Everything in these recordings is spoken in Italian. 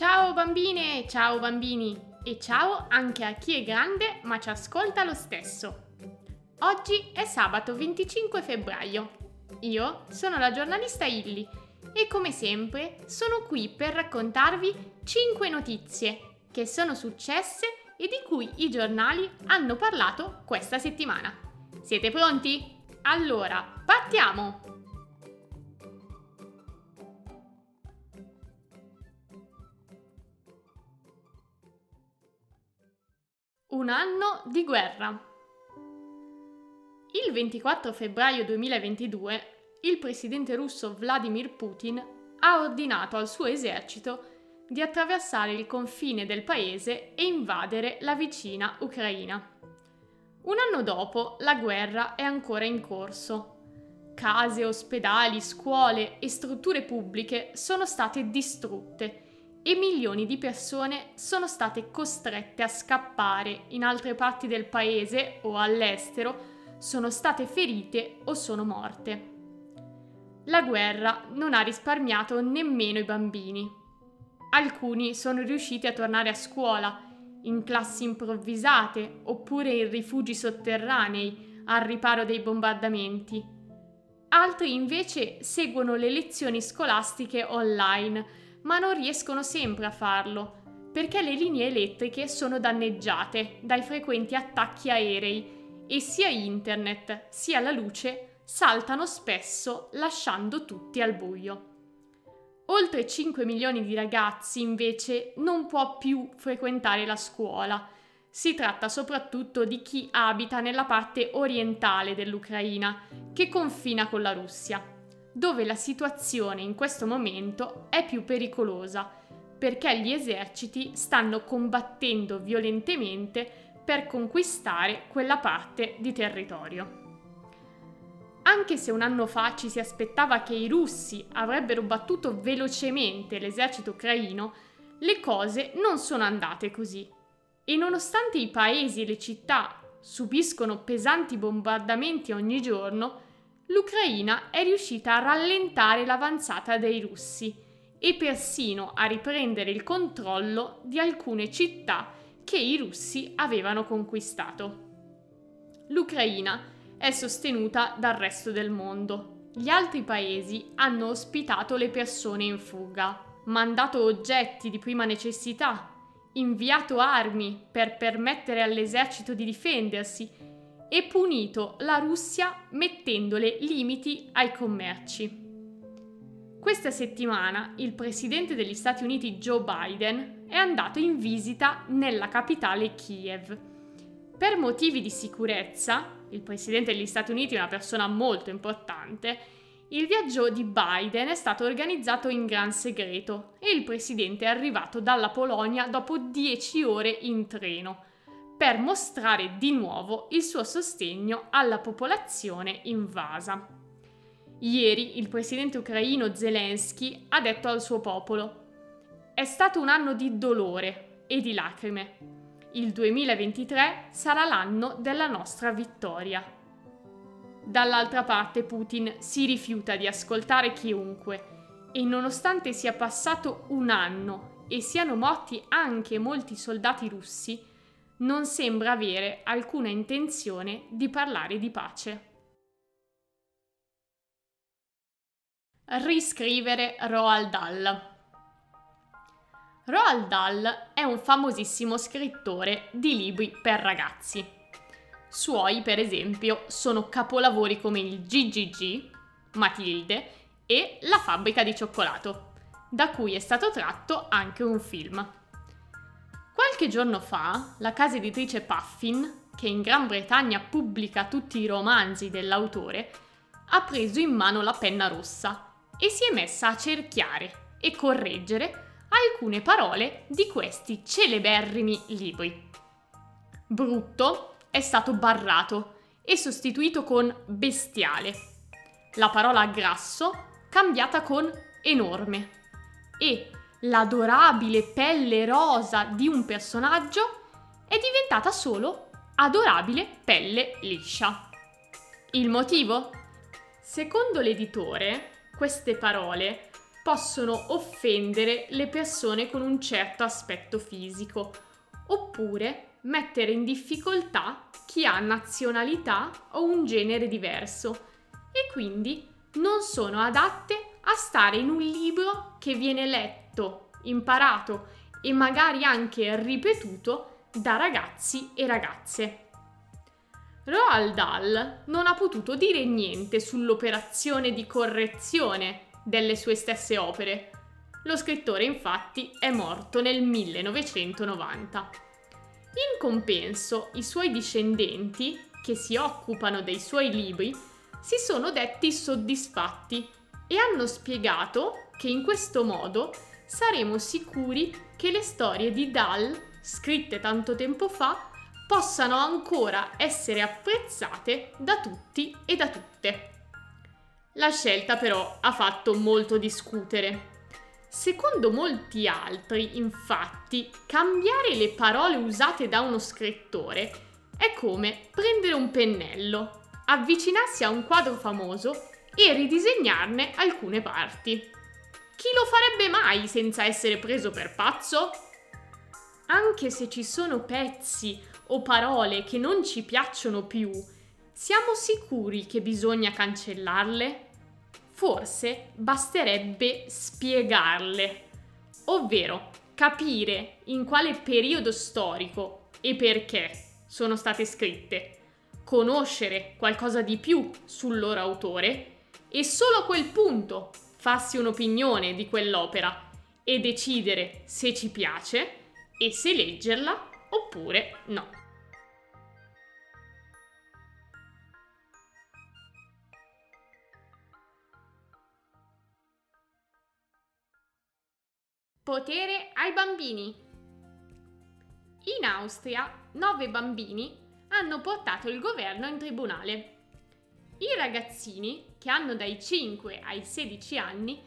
Ciao bambine, ciao bambini e ciao anche a chi è grande ma ci ascolta lo stesso. Oggi è sabato 25 febbraio. Io sono la giornalista Illy e come sempre sono qui per raccontarvi 5 notizie che sono successe e di cui i giornali hanno parlato questa settimana. Siete pronti? Allora, partiamo! Un anno di guerra. Il 24 febbraio 2022 il presidente russo Vladimir Putin ha ordinato al suo esercito di attraversare il confine del paese e invadere la vicina Ucraina. Un anno dopo la guerra è ancora in corso. Case, ospedali, scuole e strutture pubbliche sono state distrutte e milioni di persone sono state costrette a scappare in altre parti del paese o all'estero, sono state ferite o sono morte. La guerra non ha risparmiato nemmeno i bambini. Alcuni sono riusciti a tornare a scuola, in classi improvvisate oppure in rifugi sotterranei al riparo dei bombardamenti. Altri invece seguono le lezioni scolastiche online, ma non riescono sempre a farlo, perché le linee elettriche sono danneggiate dai frequenti attacchi aerei e sia internet sia la luce saltano spesso lasciando tutti al buio. Oltre 5 milioni di ragazzi invece non può più frequentare la scuola. Si tratta soprattutto di chi abita nella parte orientale dell'Ucraina, che confina con la Russia dove la situazione in questo momento è più pericolosa, perché gli eserciti stanno combattendo violentemente per conquistare quella parte di territorio. Anche se un anno fa ci si aspettava che i russi avrebbero battuto velocemente l'esercito ucraino, le cose non sono andate così. E nonostante i paesi e le città subiscono pesanti bombardamenti ogni giorno, l'Ucraina è riuscita a rallentare l'avanzata dei russi e persino a riprendere il controllo di alcune città che i russi avevano conquistato. L'Ucraina è sostenuta dal resto del mondo. Gli altri paesi hanno ospitato le persone in fuga, mandato oggetti di prima necessità, inviato armi per permettere all'esercito di difendersi e punito la Russia mettendole limiti ai commerci. Questa settimana il presidente degli Stati Uniti Joe Biden è andato in visita nella capitale Kiev. Per motivi di sicurezza, il presidente degli Stati Uniti è una persona molto importante, il viaggio di Biden è stato organizzato in gran segreto e il presidente è arrivato dalla Polonia dopo dieci ore in treno per mostrare di nuovo il suo sostegno alla popolazione invasa. Ieri il presidente ucraino Zelensky ha detto al suo popolo è stato un anno di dolore e di lacrime. Il 2023 sarà l'anno della nostra vittoria. Dall'altra parte Putin si rifiuta di ascoltare chiunque e nonostante sia passato un anno e siano morti anche molti soldati russi, non sembra avere alcuna intenzione di parlare di pace. Riscrivere Roald Dahl. Roald Dahl è un famosissimo scrittore di libri per ragazzi. Suoi, per esempio, sono capolavori come il GGG, Matilde e La fabbrica di cioccolato, da cui è stato tratto anche un film. Qualche giorno fa, la casa editrice Puffin, che in Gran Bretagna pubblica tutti i romanzi dell'autore, ha preso in mano la penna rossa e si è messa a cerchiare e correggere alcune parole di questi celeberrimi libri. Brutto è stato barrato e sostituito con bestiale. La parola grasso cambiata con enorme e l'adorabile pelle rosa di un personaggio è diventata solo adorabile pelle liscia. Il motivo? Secondo l'editore, queste parole possono offendere le persone con un certo aspetto fisico, oppure mettere in difficoltà chi ha nazionalità o un genere diverso e quindi non sono adatte a stare in un libro che viene letto, imparato e magari anche ripetuto da ragazzi e ragazze. Roald Dahl non ha potuto dire niente sull'operazione di correzione delle sue stesse opere. Lo scrittore infatti è morto nel 1990. In compenso, i suoi discendenti, che si occupano dei suoi libri, si sono detti soddisfatti e hanno spiegato che in questo modo saremo sicuri che le storie di Dahl, scritte tanto tempo fa, possano ancora essere apprezzate da tutti e da tutte. La scelta però ha fatto molto discutere. Secondo molti altri, infatti, cambiare le parole usate da uno scrittore è come prendere un pennello, avvicinarsi a un quadro famoso e ridisegnarne alcune parti. Chi lo farebbe mai senza essere preso per pazzo? Anche se ci sono pezzi o parole che non ci piacciono più, siamo sicuri che bisogna cancellarle? Forse basterebbe spiegarle, ovvero capire in quale periodo storico e perché sono state scritte, conoscere qualcosa di più sul loro autore e solo a quel punto farsi un'opinione di quell'opera e decidere se ci piace e se leggerla oppure no. Potere ai bambini. In Austria, nove bambini hanno portato il governo in tribunale. I ragazzini, che hanno dai 5 ai 16 anni,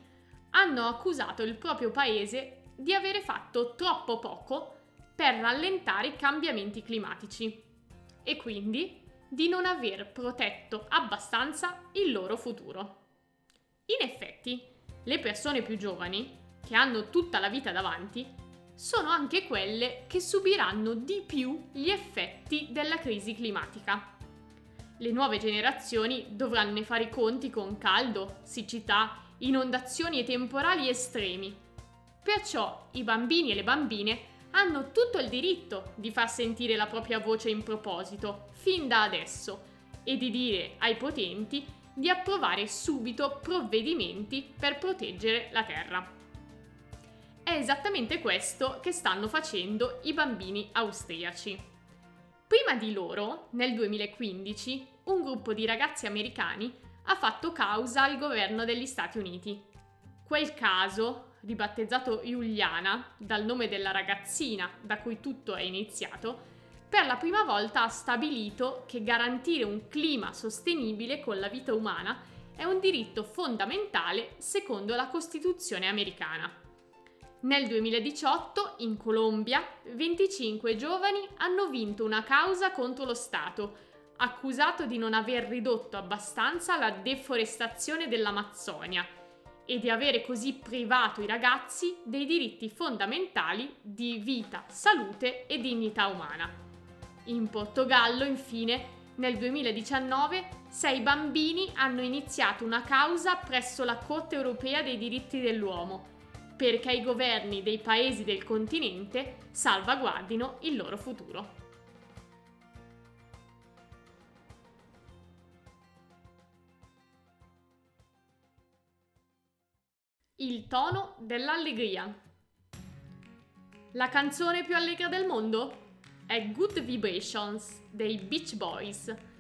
hanno accusato il proprio paese di avere fatto troppo poco per rallentare i cambiamenti climatici e quindi di non aver protetto abbastanza il loro futuro. In effetti, le persone più giovani che hanno tutta la vita davanti, sono anche quelle che subiranno di più gli effetti della crisi climatica. Le nuove generazioni dovranno fare i conti con caldo, siccità, inondazioni e temporali estremi. Perciò i bambini e le bambine hanno tutto il diritto di far sentire la propria voce in proposito, fin da adesso, e di dire ai potenti di approvare subito provvedimenti per proteggere la Terra. È esattamente questo che stanno facendo i bambini austriaci. Prima di loro, nel 2015, un gruppo di ragazzi americani ha fatto causa al governo degli Stati Uniti. Quel caso, ribattezzato Juliana, dal nome della ragazzina da cui tutto è iniziato, per la prima volta ha stabilito che garantire un clima sostenibile con la vita umana è un diritto fondamentale secondo la Costituzione americana. Nel 2018, in Colombia, 25 giovani hanno vinto una causa contro lo Stato, accusato di non aver ridotto abbastanza la deforestazione dell'Amazzonia e di avere così privato i ragazzi dei diritti fondamentali di vita, salute e dignità umana. In Portogallo, infine, nel 2019, sei bambini hanno iniziato una causa presso la Corte europea dei diritti dell'uomo perché i governi dei paesi del continente salvaguardino il loro futuro. Il tono dell'allegria. La canzone più allegra del mondo è Good Vibrations dei Beach Boys.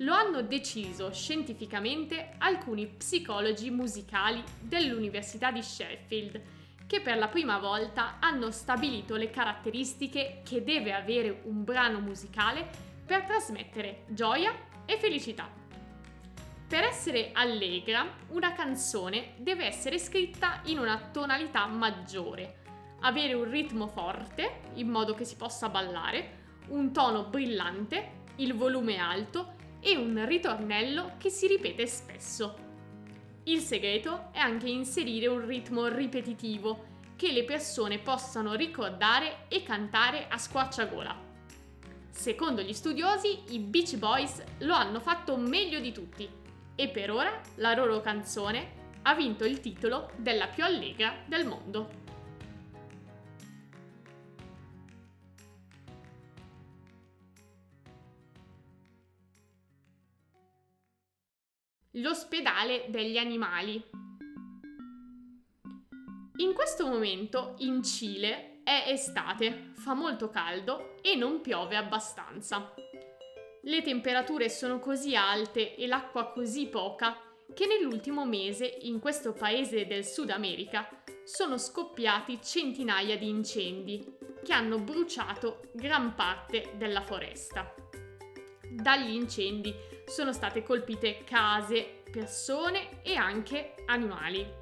Lo hanno deciso scientificamente alcuni psicologi musicali dell'Università di Sheffield che per la prima volta hanno stabilito le caratteristiche che deve avere un brano musicale per trasmettere gioia e felicità. Per essere allegra, una canzone deve essere scritta in una tonalità maggiore, avere un ritmo forte, in modo che si possa ballare, un tono brillante, il volume alto e un ritornello che si ripete spesso. Il segreto è anche inserire un ritmo ripetitivo che le persone possano ricordare e cantare a squarciagola. Secondo gli studiosi, i Beach Boys lo hanno fatto meglio di tutti e per ora la loro canzone ha vinto il titolo della più allegra del mondo. L'ospedale degli animali. In questo momento in Cile è estate, fa molto caldo e non piove abbastanza. Le temperature sono così alte e l'acqua così poca che nell'ultimo mese in questo paese del Sud America sono scoppiati centinaia di incendi che hanno bruciato gran parte della foresta. Dagli incendi sono state colpite case, persone e anche animali.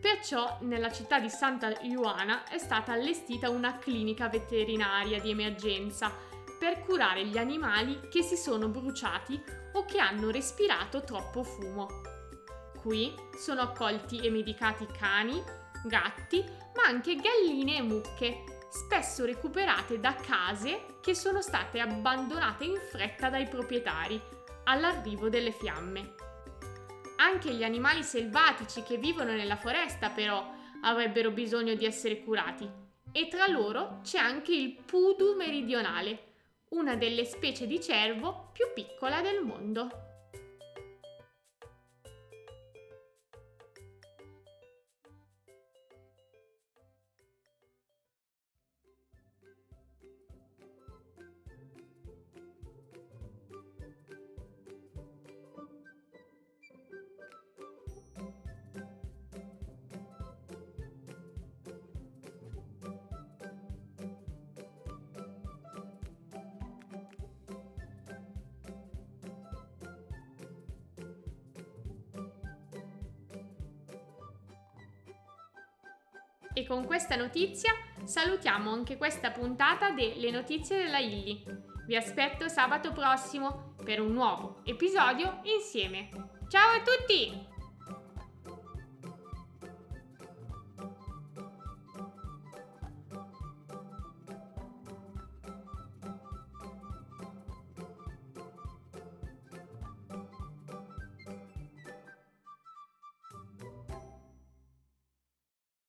Perciò nella città di Santa Ioana è stata allestita una clinica veterinaria di emergenza per curare gli animali che si sono bruciati o che hanno respirato troppo fumo. Qui sono accolti e medicati cani, gatti, ma anche galline e mucche, spesso recuperate da case che sono state abbandonate in fretta dai proprietari all'arrivo delle fiamme. Anche gli animali selvatici che vivono nella foresta però avrebbero bisogno di essere curati. E tra loro c'è anche il pudu meridionale, una delle specie di cervo più piccola del mondo. E con questa notizia salutiamo anche questa puntata delle notizie della Illy. Vi aspetto sabato prossimo per un nuovo episodio insieme. Ciao a tutti!